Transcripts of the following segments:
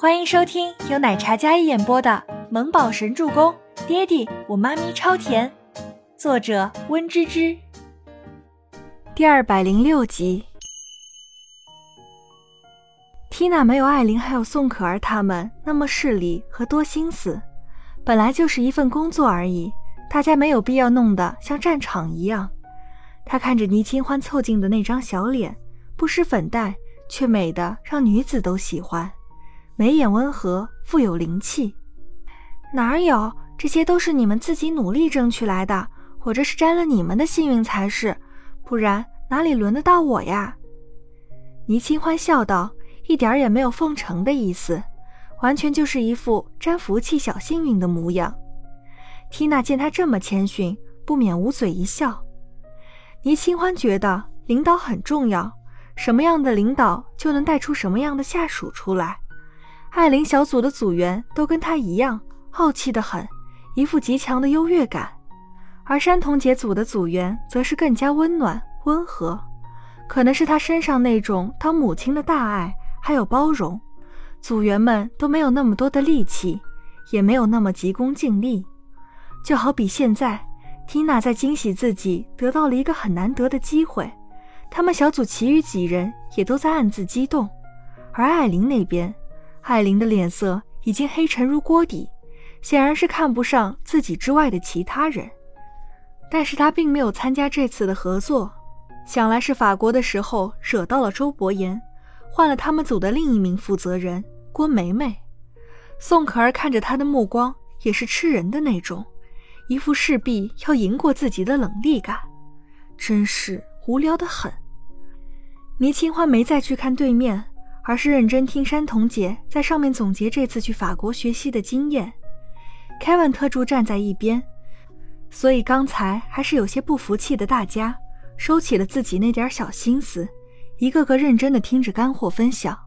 欢迎收听由奶茶嘉一演播的《萌宝神助攻》，爹地我妈咪超甜，作者温芝芝。第二百零六集。缇娜没有艾琳还有宋可儿他们那么势利和多心思，本来就是一份工作而已，大家没有必要弄得像战场一样。她看着倪清欢凑近的那张小脸，不施粉黛，却美得让女子都喜欢。眉眼温和，富有灵气。哪有？这些都是你们自己努力争取来的，我这是沾了你们的幸运才是，不然哪里轮得到我呀？倪清欢笑道，一点也没有奉承的意思，完全就是一副沾福气小幸运的模样。缇娜见他这么谦逊，不免捂嘴一笑。倪清欢觉得领导很重要，什么样的领导就能带出什么样的下属出来。艾琳小组的组员都跟她一样傲气的很，一副极强的优越感，而山童姐组的组员则是更加温暖温和，可能是她身上那种当母亲的大爱还有包容，组员们都没有那么多的力气，也没有那么急功近利。就好比现在，缇娜在惊喜自己得到了一个很难得的机会，他们小组其余几人也都在暗自激动，而艾琳那边。艾琳的脸色已经黑沉如锅底，显然是看不上自己之外的其他人。但是她并没有参加这次的合作，想来是法国的时候惹到了周伯言，换了他们组的另一名负责人郭梅梅。宋可儿看着他的目光也是吃人的那种，一副势必要赢过自己的冷厉感，真是无聊的很。倪清欢没再去看对面。而是认真听山童姐在上面总结这次去法国学习的经验。凯文特助站在一边，所以刚才还是有些不服气的大家收起了自己那点小心思，一个个认真的听着干货分享。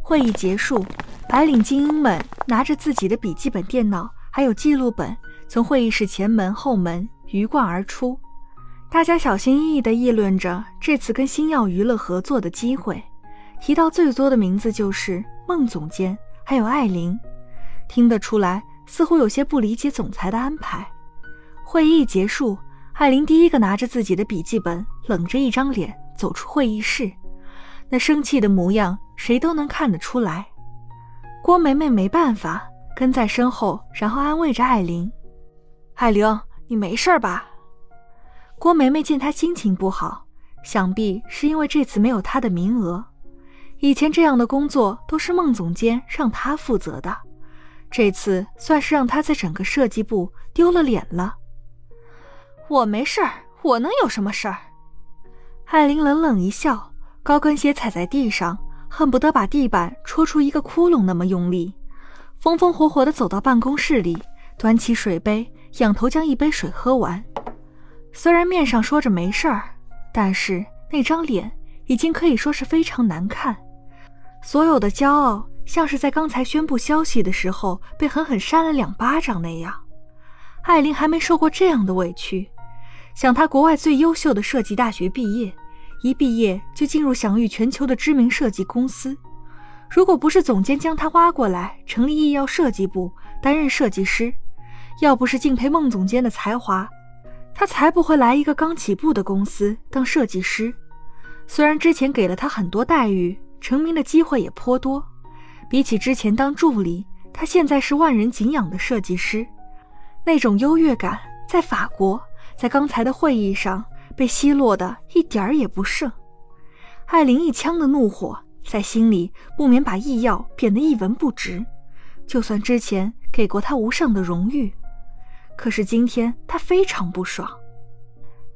会议结束，白领精英们拿着自己的笔记本电脑还有记录本，从会议室前门后门鱼贯而出。大家小心翼翼地议论着这次跟星耀娱乐合作的机会。提到最多的名字就是孟总监，还有艾琳，听得出来似乎有些不理解总裁的安排。会议结束，艾琳第一个拿着自己的笔记本，冷着一张脸走出会议室，那生气的模样谁都能看得出来。郭梅梅没办法跟在身后，然后安慰着艾琳：“艾琳，你没事吧？”郭梅梅见她心情不好，想必是因为这次没有她的名额。以前这样的工作都是孟总监让他负责的，这次算是让他在整个设计部丢了脸了。我没事儿，我能有什么事儿？艾琳冷冷一笑，高跟鞋踩在地上，恨不得把地板戳出一个窟窿那么用力，风风火火地走到办公室里，端起水杯，仰头将一杯水喝完。虽然面上说着没事儿，但是那张脸已经可以说是非常难看。所有的骄傲，像是在刚才宣布消息的时候被狠狠扇了两巴掌那样。艾琳还没受过这样的委屈。想她国外最优秀的设计大学毕业，一毕业就进入享誉全球的知名设计公司。如果不是总监将她挖过来成立艺药设计部担任设计师，要不是敬佩孟总监的才华，她才不会来一个刚起步的公司当设计师。虽然之前给了她很多待遇。成名的机会也颇多，比起之前当助理，他现在是万人敬仰的设计师，那种优越感在法国，在刚才的会议上被奚落的一点儿也不剩。艾琳一腔的怒火在心里不免把易耀贬得一文不值，就算之前给过他无上的荣誉，可是今天他非常不爽。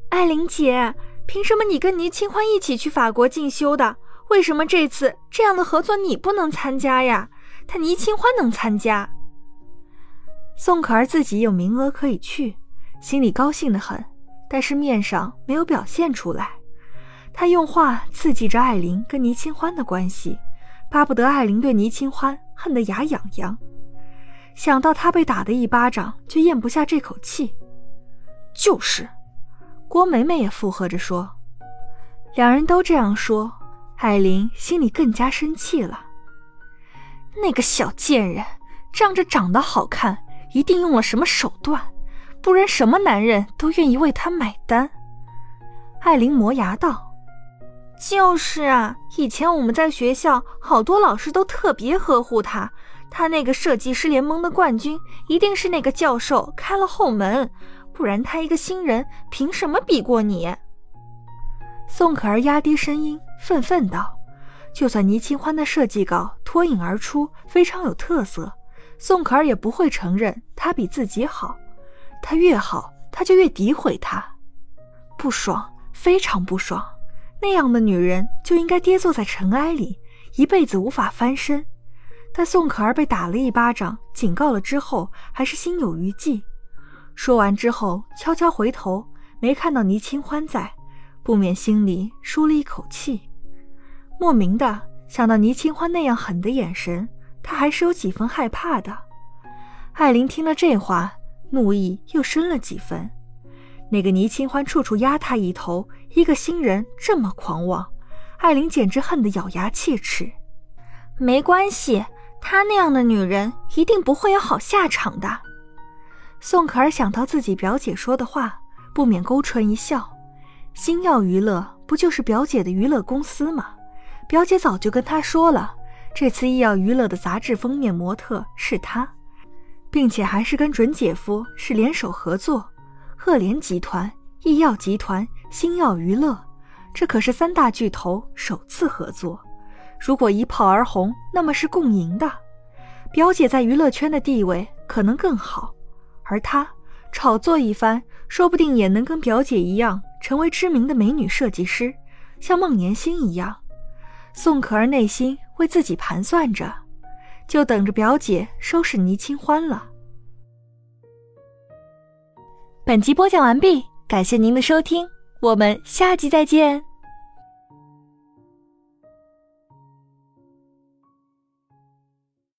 艾琳姐，凭什么你跟倪清欢一起去法国进修的？为什么这次这样的合作你不能参加呀？他倪清欢能参加。宋可儿自己有名额可以去，心里高兴的很，但是面上没有表现出来。他用话刺激着艾琳跟倪清欢的关系，巴不得艾琳对倪清欢恨得牙痒痒。想到他被打的一巴掌，就咽不下这口气。就是，郭梅梅也附和着说。两人都这样说。艾琳心里更加生气了。那个小贱人，仗着长得好看，一定用了什么手段，不然什么男人都愿意为她买单。艾琳磨牙道。就是啊，以前我们在学校，好多老师都特别呵护她。他那个设计师联盟的冠军，一定是那个教授开了后门，不然他一个新人，凭什么比过你？宋可儿压低声音，愤愤道：“就算倪清欢的设计稿脱颖而出，非常有特色，宋可儿也不会承认他比自己好。他越好，他就越诋毁他，不爽，非常不爽。”那样的女人就应该跌坐在尘埃里，一辈子无法翻身。但宋可儿被打了一巴掌，警告了之后，还是心有余悸。说完之后，悄悄回头，没看到倪清欢在，不免心里舒了一口气。莫名的想到倪清欢那样狠的眼神，他还是有几分害怕的。艾琳听了这话，怒意又深了几分。那个倪清欢处处压他一头，一个新人这么狂妄，艾琳简直恨得咬牙切齿。没关系，她那样的女人一定不会有好下场的。宋可儿想到自己表姐说的话，不免勾唇一笑。星耀娱乐不就是表姐的娱乐公司吗？表姐早就跟她说了，这次医药娱乐的杂志封面模特是她，并且还是跟准姐夫是联手合作。赫连集团、医药集团、星耀娱乐，这可是三大巨头首次合作。如果一炮而红，那么是共赢的。表姐在娱乐圈的地位可能更好，而她炒作一番，说不定也能跟表姐一样，成为知名的美女设计师，像孟年星一样。宋可儿内心为自己盘算着，就等着表姐收拾倪清欢了。本集播讲完毕，感谢您的收听，我们下集再见。